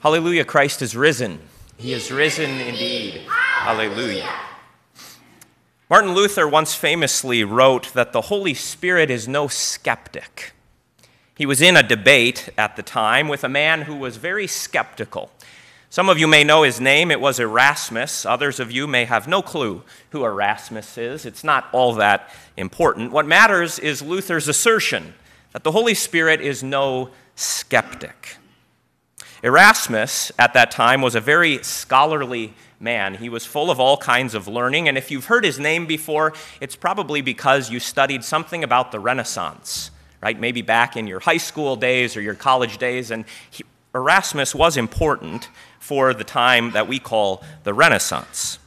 Hallelujah, Christ is risen. He is risen indeed. Hallelujah. Martin Luther once famously wrote that the Holy Spirit is no skeptic. He was in a debate at the time with a man who was very skeptical. Some of you may know his name. It was Erasmus. Others of you may have no clue who Erasmus is. It's not all that important. What matters is Luther's assertion that the Holy Spirit is no skeptic. Erasmus, at that time, was a very scholarly man. He was full of all kinds of learning, and if you've heard his name before, it's probably because you studied something about the Renaissance, right? Maybe back in your high school days or your college days, and he, Erasmus was important for the time that we call the Renaissance.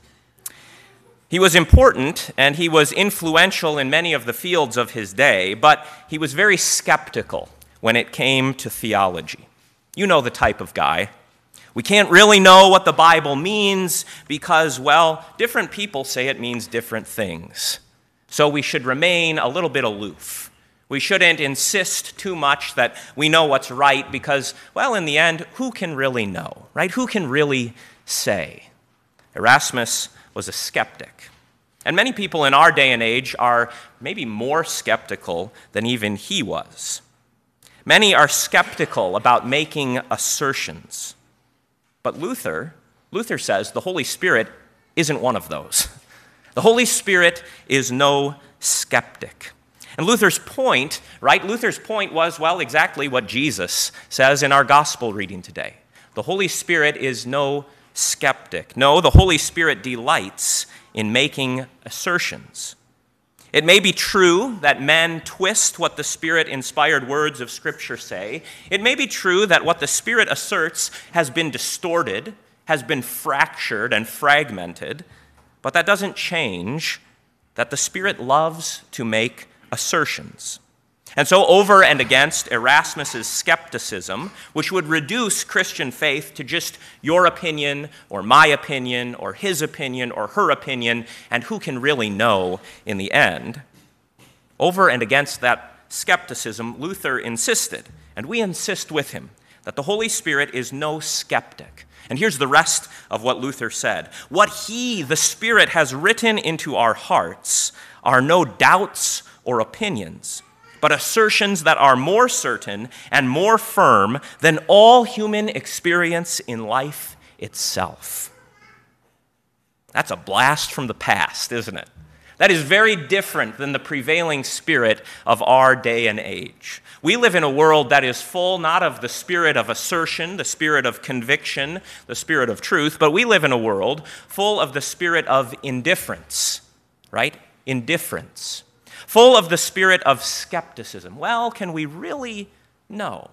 He was important and he was influential in many of the fields of his day, but he was very skeptical when it came to theology. You know the type of guy. We can't really know what the Bible means because, well, different people say it means different things. So we should remain a little bit aloof. We shouldn't insist too much that we know what's right because, well, in the end, who can really know, right? Who can really say? Erasmus was a skeptic. And many people in our day and age are maybe more skeptical than even he was. Many are skeptical about making assertions. But Luther, Luther says the Holy Spirit isn't one of those. The Holy Spirit is no skeptic. And Luther's point, right? Luther's point was, well, exactly what Jesus says in our gospel reading today. The Holy Spirit is no skeptic. No, the Holy Spirit delights in making assertions. It may be true that men twist what the Spirit inspired words of Scripture say. It may be true that what the Spirit asserts has been distorted, has been fractured and fragmented, but that doesn't change that the Spirit loves to make assertions. And so, over and against Erasmus's skepticism, which would reduce Christian faith to just your opinion, or my opinion, or his opinion, or her opinion, and who can really know in the end, over and against that skepticism, Luther insisted, and we insist with him, that the Holy Spirit is no skeptic. And here's the rest of what Luther said. What he, the Spirit, has written into our hearts are no doubts or opinions but assertions that are more certain and more firm than all human experience in life itself. That's a blast from the past, isn't it? That is very different than the prevailing spirit of our day and age. We live in a world that is full not of the spirit of assertion, the spirit of conviction, the spirit of truth, but we live in a world full of the spirit of indifference, right? Indifference full of the spirit of skepticism. Well, can we really know?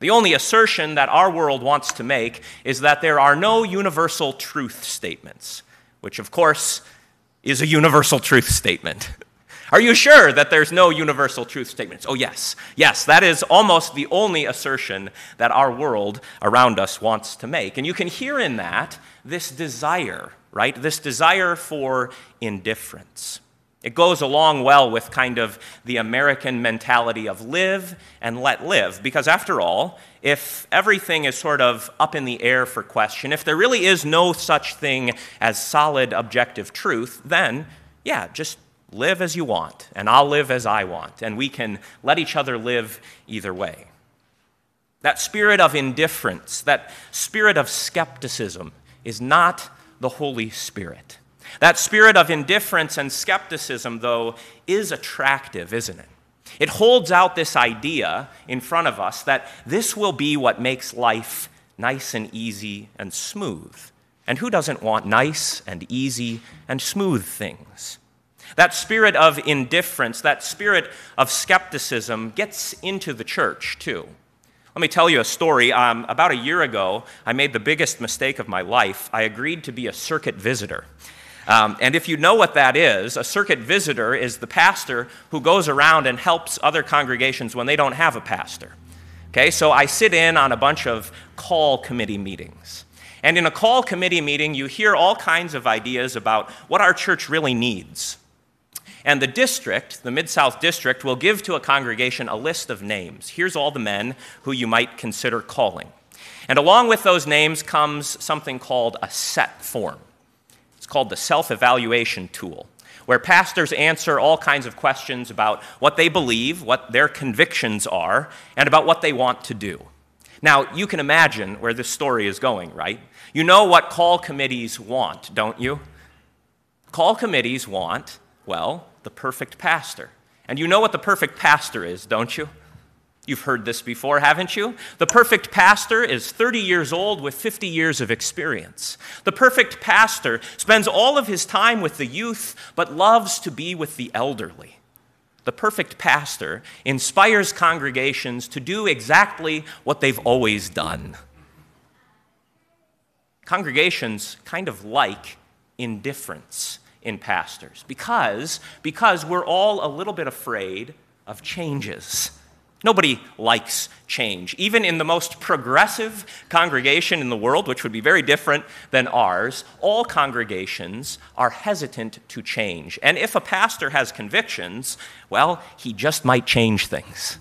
The only assertion that our world wants to make is that there are no universal truth statements, which, of course, is a universal truth statement. Are you sure that there's no universal truth statements? Oh, yes. Yes, that is almost the only assertion that our world around us wants to make. And you can hear in that this desire, right? This desire for indifference. It goes along well with kind of the American mentality of live and let live. Because after all, if everything is sort of up in the air for question, if there really is no such thing as solid objective truth, then yeah, just live as you want, and I'll live as I want, and we can let each other live either way. That spirit of indifference, that spirit of skepticism, is not the Holy Spirit. That spirit of indifference and skepticism, though, is attractive, isn't it? It holds out this idea in front of us that this will be what makes life nice and easy and smooth. And who doesn't want nice and easy and smooth things? That spirit of indifference, that spirit of skepticism gets into the church too. Let me tell you a story. Um, about a year ago, I made the biggest mistake of my life. I agreed to be a circuit visitor. Um, and if you know what that is, a circuit visitor is the pastor who goes around and helps other congregations when they don't have a pastor. Okay, so I sit in on a bunch of call committee meetings. And in a call committee meeting, you hear all kinds of ideas about what our church really needs. And the district, the Mid South District, will give to a congregation a list of names. Here's all the men who you might consider calling. And along with those names comes something called a set form. It's called the self evaluation tool, where pastors answer all kinds of questions about what they believe, what their convictions are, and about what they want to do. Now, you can imagine where this story is going, right? You know what call committees want, don't you? Call committees want, well, the perfect pastor. And you know what the perfect pastor is, don't you? You've heard this before, haven't you? The perfect pastor is 30 years old with 50 years of experience. The perfect pastor spends all of his time with the youth, but loves to be with the elderly. The perfect pastor inspires congregations to do exactly what they've always done. Congregations kind of like indifference in pastors because, because we're all a little bit afraid of changes. Nobody likes change. Even in the most progressive congregation in the world, which would be very different than ours, all congregations are hesitant to change. And if a pastor has convictions, well, he just might change things.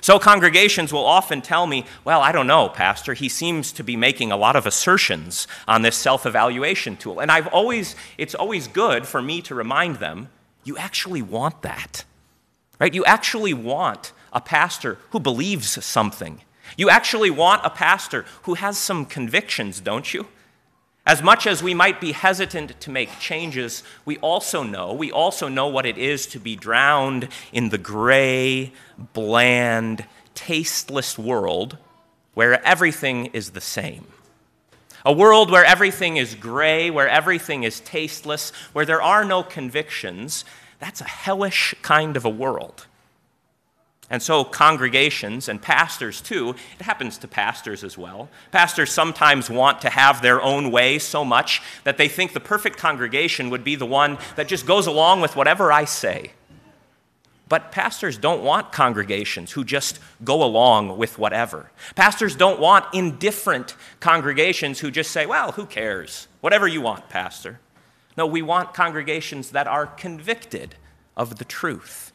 So congregations will often tell me, well, I don't know, Pastor, he seems to be making a lot of assertions on this self evaluation tool. And I've always, it's always good for me to remind them, you actually want that. Right? You actually want a pastor who believes something. You actually want a pastor who has some convictions, don't you? As much as we might be hesitant to make changes, we also know, we also know what it is to be drowned in the gray, bland, tasteless world where everything is the same. A world where everything is gray, where everything is tasteless, where there are no convictions, that's a hellish kind of a world. And so, congregations and pastors too, it happens to pastors as well. Pastors sometimes want to have their own way so much that they think the perfect congregation would be the one that just goes along with whatever I say. But pastors don't want congregations who just go along with whatever. Pastors don't want indifferent congregations who just say, well, who cares? Whatever you want, Pastor. No, we want congregations that are convicted of the truth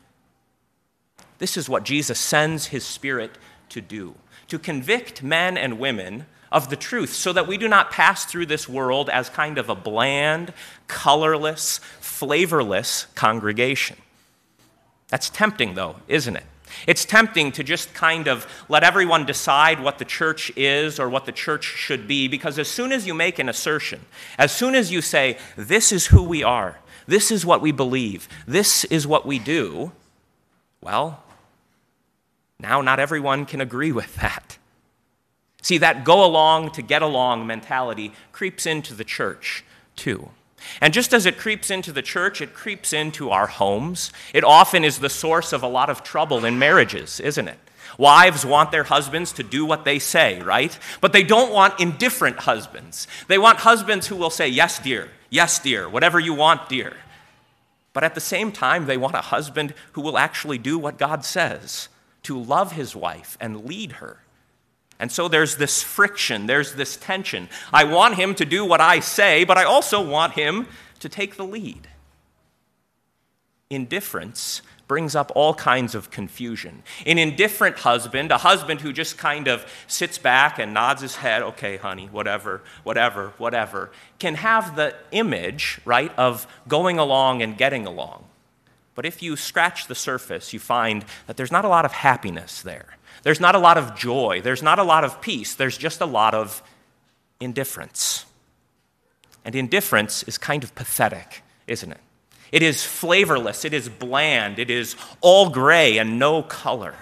this is what Jesus sends his Spirit to do to convict men and women of the truth so that we do not pass through this world as kind of a bland, colorless, flavorless congregation. That's tempting, though, isn't it? It's tempting to just kind of let everyone decide what the church is or what the church should be because as soon as you make an assertion, as soon as you say, this is who we are, this is what we believe, this is what we do, well, now, not everyone can agree with that. See, that go along to get along mentality creeps into the church too. And just as it creeps into the church, it creeps into our homes. It often is the source of a lot of trouble in marriages, isn't it? Wives want their husbands to do what they say, right? But they don't want indifferent husbands. They want husbands who will say, Yes, dear, yes, dear, whatever you want, dear. But at the same time, they want a husband who will actually do what God says to love his wife and lead her. And so there's this friction, there's this tension. I want him to do what I say, but I also want him to take the lead. Indifference brings up all kinds of confusion. An indifferent husband, a husband who just kind of sits back and nods his head, okay, honey, whatever, whatever, whatever, can have the image, right, of going along and getting along. But if you scratch the surface, you find that there's not a lot of happiness there. There's not a lot of joy. There's not a lot of peace. There's just a lot of indifference. And indifference is kind of pathetic, isn't it? It is flavorless, it is bland, it is all gray and no color.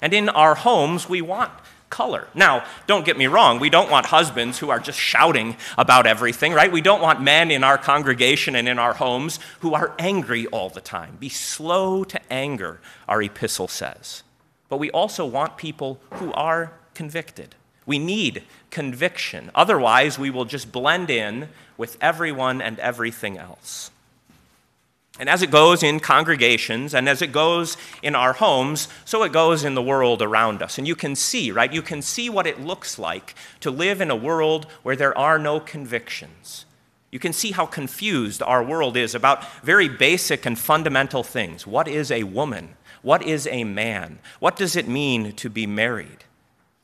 And in our homes, we want color. Now, don't get me wrong, we don't want husbands who are just shouting about everything, right? We don't want men in our congregation and in our homes who are angry all the time. Be slow to anger, our epistle says. But we also want people who are convicted. We need conviction. Otherwise, we will just blend in with everyone and everything else. And as it goes in congregations and as it goes in our homes, so it goes in the world around us. And you can see, right? You can see what it looks like to live in a world where there are no convictions. You can see how confused our world is about very basic and fundamental things. What is a woman? What is a man? What does it mean to be married?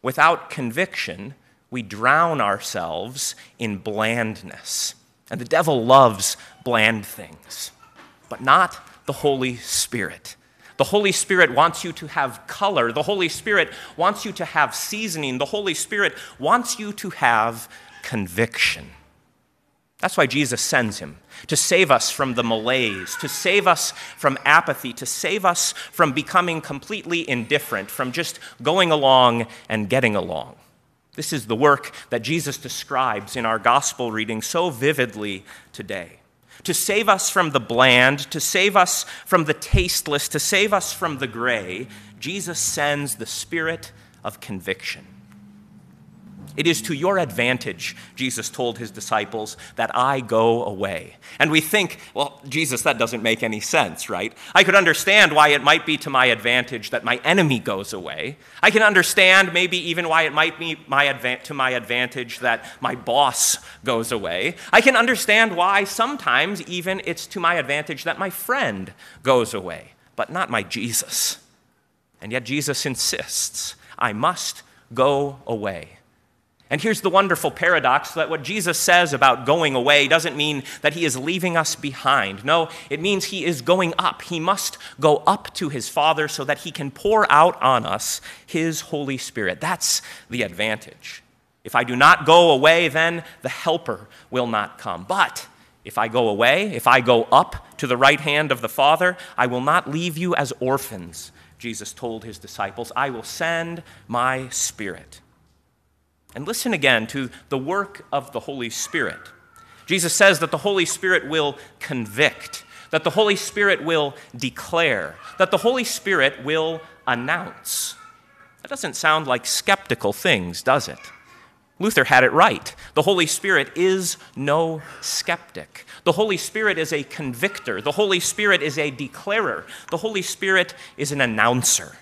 Without conviction, we drown ourselves in blandness. And the devil loves bland things, but not the Holy Spirit. The Holy Spirit wants you to have color. The Holy Spirit wants you to have seasoning. The Holy Spirit wants you to have conviction. That's why Jesus sends him to save us from the malaise, to save us from apathy, to save us from becoming completely indifferent, from just going along and getting along. This is the work that Jesus describes in our gospel reading so vividly today. To save us from the bland, to save us from the tasteless, to save us from the gray, Jesus sends the spirit of conviction. It is to your advantage, Jesus told his disciples, that I go away. And we think, well, Jesus, that doesn't make any sense, right? I could understand why it might be to my advantage that my enemy goes away. I can understand maybe even why it might be my adva- to my advantage that my boss goes away. I can understand why sometimes even it's to my advantage that my friend goes away, but not my Jesus. And yet Jesus insists, I must go away. And here's the wonderful paradox that what Jesus says about going away doesn't mean that he is leaving us behind. No, it means he is going up. He must go up to his Father so that he can pour out on us his Holy Spirit. That's the advantage. If I do not go away, then the Helper will not come. But if I go away, if I go up to the right hand of the Father, I will not leave you as orphans, Jesus told his disciples. I will send my Spirit. And listen again to the work of the Holy Spirit. Jesus says that the Holy Spirit will convict, that the Holy Spirit will declare, that the Holy Spirit will announce. That doesn't sound like skeptical things, does it? Luther had it right. The Holy Spirit is no skeptic. The Holy Spirit is a convictor. The Holy Spirit is a declarer. The Holy Spirit is an announcer.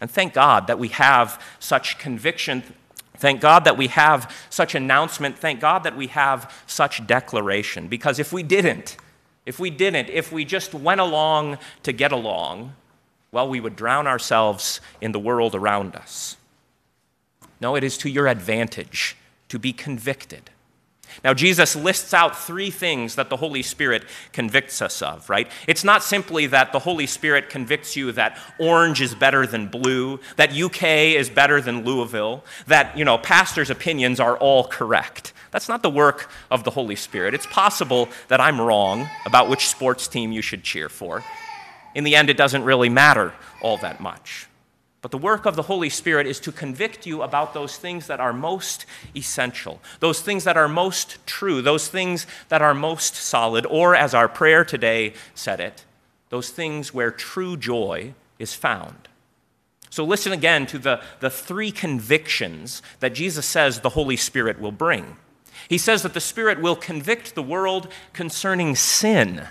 And thank God that we have such conviction Thank God that we have such announcement. Thank God that we have such declaration. Because if we didn't, if we didn't, if we just went along to get along, well, we would drown ourselves in the world around us. No, it is to your advantage to be convicted. Now, Jesus lists out three things that the Holy Spirit convicts us of, right? It's not simply that the Holy Spirit convicts you that orange is better than blue, that UK is better than Louisville, that, you know, pastors' opinions are all correct. That's not the work of the Holy Spirit. It's possible that I'm wrong about which sports team you should cheer for. In the end, it doesn't really matter all that much. But the work of the Holy Spirit is to convict you about those things that are most essential, those things that are most true, those things that are most solid, or as our prayer today said it, those things where true joy is found. So listen again to the, the three convictions that Jesus says the Holy Spirit will bring. He says that the Spirit will convict the world concerning sin.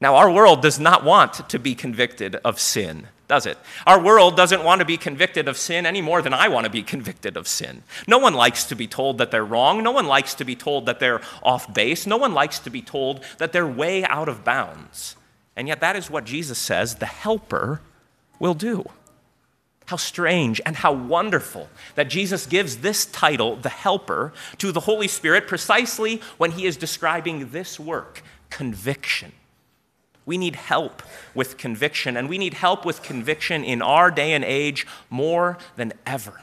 Now, our world does not want to be convicted of sin does it? Our world doesn't want to be convicted of sin any more than I want to be convicted of sin. No one likes to be told that they're wrong. No one likes to be told that they're off base. No one likes to be told that they're way out of bounds. And yet, that is what Jesus says the Helper will do. How strange and how wonderful that Jesus gives this title, the Helper, to the Holy Spirit precisely when he is describing this work conviction. We need help with conviction, and we need help with conviction in our day and age more than ever.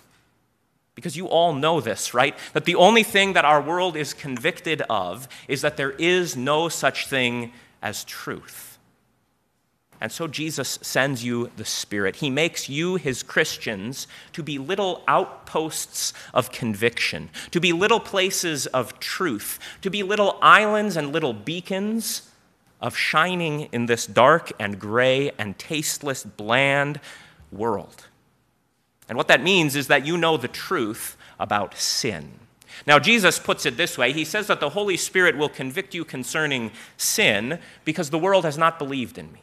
Because you all know this, right? That the only thing that our world is convicted of is that there is no such thing as truth. And so Jesus sends you the Spirit. He makes you, his Christians, to be little outposts of conviction, to be little places of truth, to be little islands and little beacons of shining in this dark and gray and tasteless, bland world. And what that means is that you know the truth about sin. Now, Jesus puts it this way He says that the Holy Spirit will convict you concerning sin because the world has not believed in me.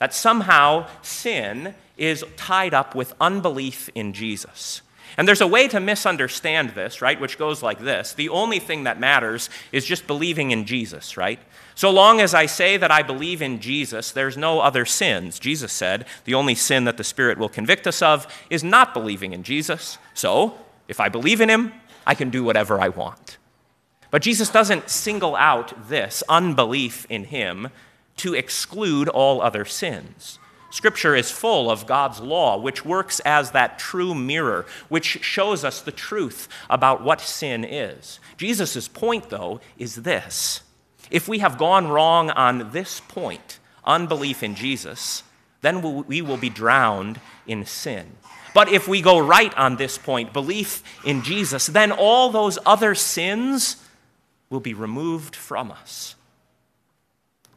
That somehow sin is tied up with unbelief in Jesus. And there's a way to misunderstand this, right? Which goes like this The only thing that matters is just believing in Jesus, right? So long as I say that I believe in Jesus, there's no other sins. Jesus said the only sin that the Spirit will convict us of is not believing in Jesus. So, if I believe in Him, I can do whatever I want. But Jesus doesn't single out this unbelief in him to exclude all other sins. Scripture is full of God's law, which works as that true mirror, which shows us the truth about what sin is. Jesus' point, though, is this if we have gone wrong on this point, unbelief in Jesus, then we will be drowned in sin. But if we go right on this point, belief in Jesus, then all those other sins will be removed from us.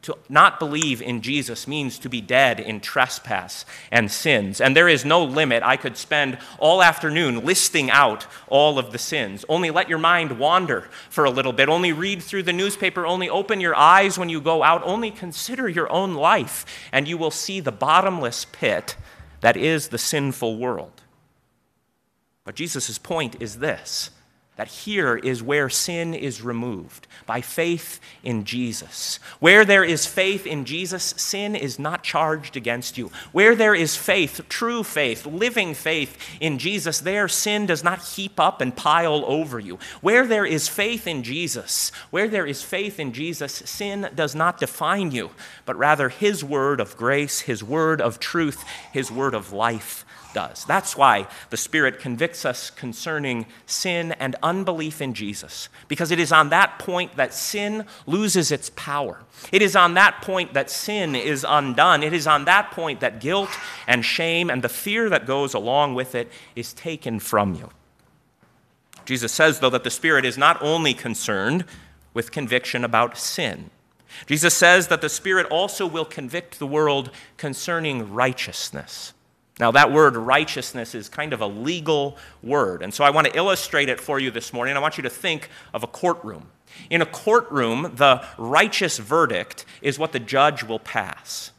To not believe in Jesus means to be dead in trespass and sins. And there is no limit. I could spend all afternoon listing out all of the sins. Only let your mind wander for a little bit. Only read through the newspaper. Only open your eyes when you go out. Only consider your own life, and you will see the bottomless pit that is the sinful world. But Jesus' point is this that here is where sin is removed by faith in Jesus. Where there is faith in Jesus, sin is not charged against you. Where there is faith, true faith, living faith in Jesus, there sin does not heap up and pile over you. Where there is faith in Jesus, where there is faith in Jesus, sin does not define you, but rather His word of grace, His word of truth, His word of life does. That's why the Spirit convicts us concerning sin and unbelief in Jesus, because it is on that point that sin loses its power. It is on that point that sin is undone. It is on that point that guilt and shame and the fear that goes along with it is taken from you. Jesus says, though, that the Spirit is not only concerned with conviction about sin. Jesus says that the Spirit also will convict the world concerning righteousness. Now, that word righteousness is kind of a legal word. And so I want to illustrate it for you this morning. I want you to think of a courtroom. In a courtroom, the righteous verdict is what the judge will pass.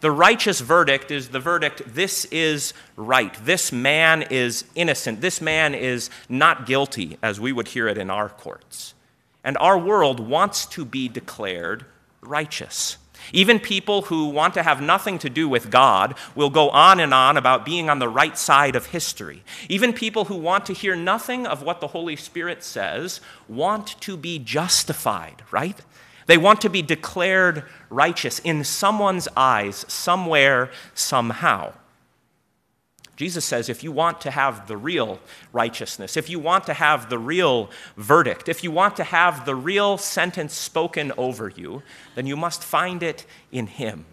The righteous verdict is the verdict this is right. This man is innocent. This man is not guilty, as we would hear it in our courts. And our world wants to be declared righteous. Even people who want to have nothing to do with God will go on and on about being on the right side of history. Even people who want to hear nothing of what the Holy Spirit says want to be justified, right? They want to be declared righteous in someone's eyes, somewhere, somehow. Jesus says if you want to have the real righteousness, if you want to have the real verdict, if you want to have the real sentence spoken over you, then you must find it in Him.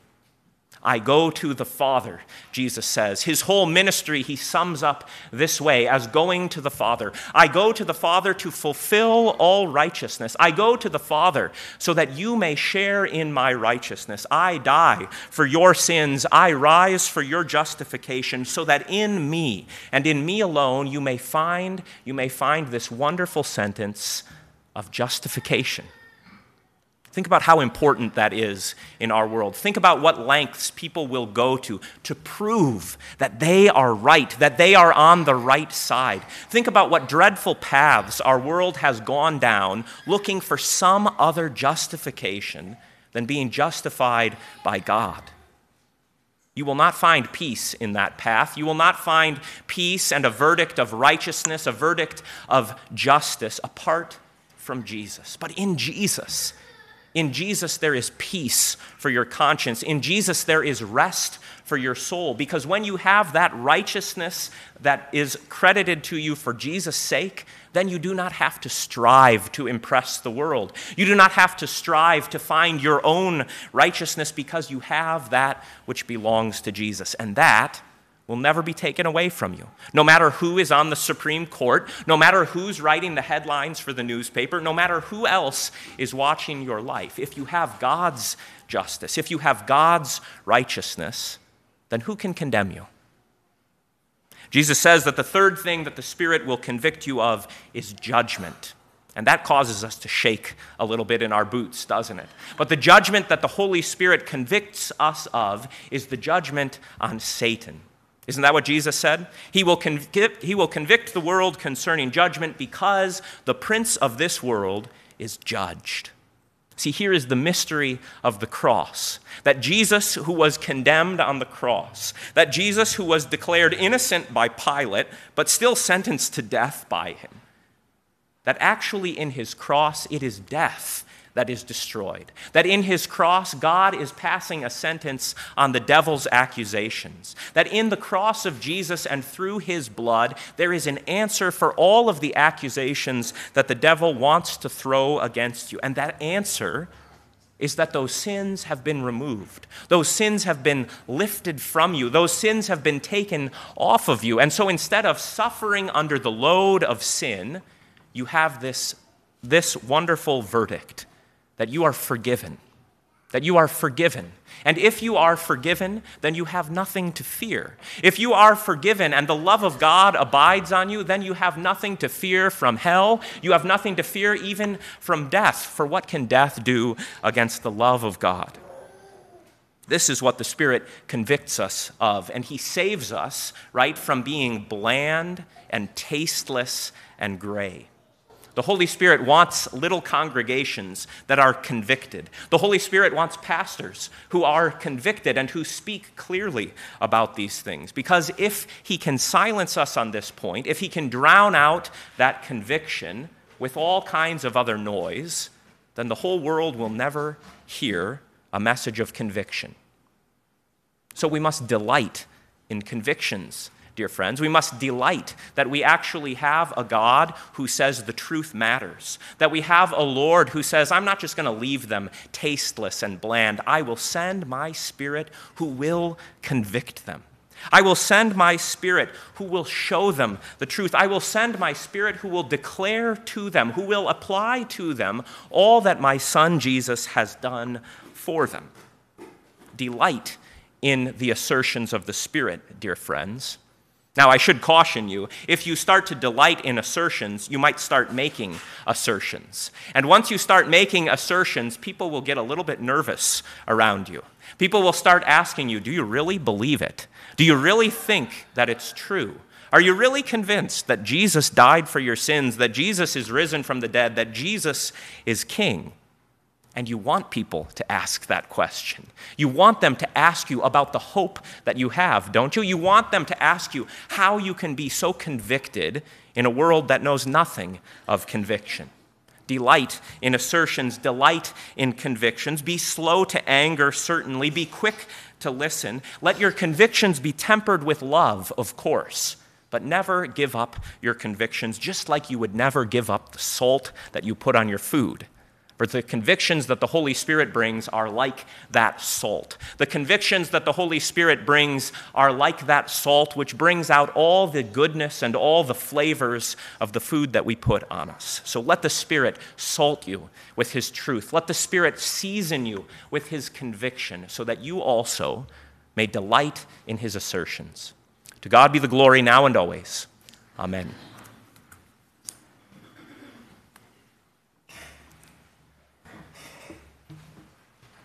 I go to the Father, Jesus says. His whole ministry he sums up this way as going to the Father. I go to the Father to fulfill all righteousness. I go to the Father so that you may share in my righteousness. I die for your sins. I rise for your justification so that in me and in me alone you may find you may find this wonderful sentence of justification. Think about how important that is in our world. Think about what lengths people will go to to prove that they are right, that they are on the right side. Think about what dreadful paths our world has gone down looking for some other justification than being justified by God. You will not find peace in that path. You will not find peace and a verdict of righteousness, a verdict of justice apart from Jesus. But in Jesus, in Jesus, there is peace for your conscience. In Jesus, there is rest for your soul. Because when you have that righteousness that is credited to you for Jesus' sake, then you do not have to strive to impress the world. You do not have to strive to find your own righteousness because you have that which belongs to Jesus. And that will never be taken away from you. No matter who is on the Supreme Court, no matter who's writing the headlines for the newspaper, no matter who else is watching your life, if you have God's justice, if you have God's righteousness, then who can condemn you? Jesus says that the third thing that the Spirit will convict you of is judgment. And that causes us to shake a little bit in our boots, doesn't it? But the judgment that the Holy Spirit convicts us of is the judgment on Satan. Isn't that what Jesus said? He will, convict, he will convict the world concerning judgment because the prince of this world is judged. See, here is the mystery of the cross that Jesus, who was condemned on the cross, that Jesus, who was declared innocent by Pilate, but still sentenced to death by him, that actually in his cross it is death that is destroyed. That in his cross, God is passing a sentence on the devil's accusations. That in the cross of Jesus and through his blood, there is an answer for all of the accusations that the devil wants to throw against you. And that answer is that those sins have been removed. Those sins have been lifted from you. Those sins have been taken off of you. And so instead of suffering under the load of sin, you have this, this wonderful verdict that you are forgiven. That you are forgiven. And if you are forgiven, then you have nothing to fear. If you are forgiven and the love of God abides on you, then you have nothing to fear from hell. You have nothing to fear even from death. For what can death do against the love of God? This is what the Spirit convicts us of. And He saves us, right, from being bland and tasteless and gray. The Holy Spirit wants little congregations that are convicted. The Holy Spirit wants pastors who are convicted and who speak clearly about these things. Because if He can silence us on this point, if He can drown out that conviction with all kinds of other noise, then the whole world will never hear a message of conviction. So we must delight in convictions dear friends. We must delight that we actually have a God who says the truth matters, that we have a Lord who says, I'm not just going to leave them tasteless and bland. I will send my Spirit who will convict them. I will send my Spirit who will show them the truth. I will send my Spirit who will declare to them, who will apply to them all that my Son Jesus has done for them. Delight in the assertions of the Spirit, dear friends. Now, I should caution you if you start to delight in assertions, you might start making assertions. And once you start making assertions, people will get a little bit nervous around you. People will start asking you, Do you really believe it? Do you really think that it's true? Are you really convinced that Jesus died for your sins, that Jesus is risen from the dead, that Jesus is king? And you want people to ask that question. You want them to ask you about the hope that you have, don't you? You want them to ask you how you can be so convicted in a world that knows nothing of conviction. Delight in assertions, delight in convictions. Be slow to anger, certainly. Be quick to listen. Let your convictions be tempered with love, of course. But never give up your convictions, just like you would never give up the salt that you put on your food. For the convictions that the Holy Spirit brings are like that salt. The convictions that the Holy Spirit brings are like that salt, which brings out all the goodness and all the flavors of the food that we put on us. So let the Spirit salt you with His truth. Let the Spirit season you with His conviction, so that you also may delight in His assertions. To God be the glory now and always. Amen.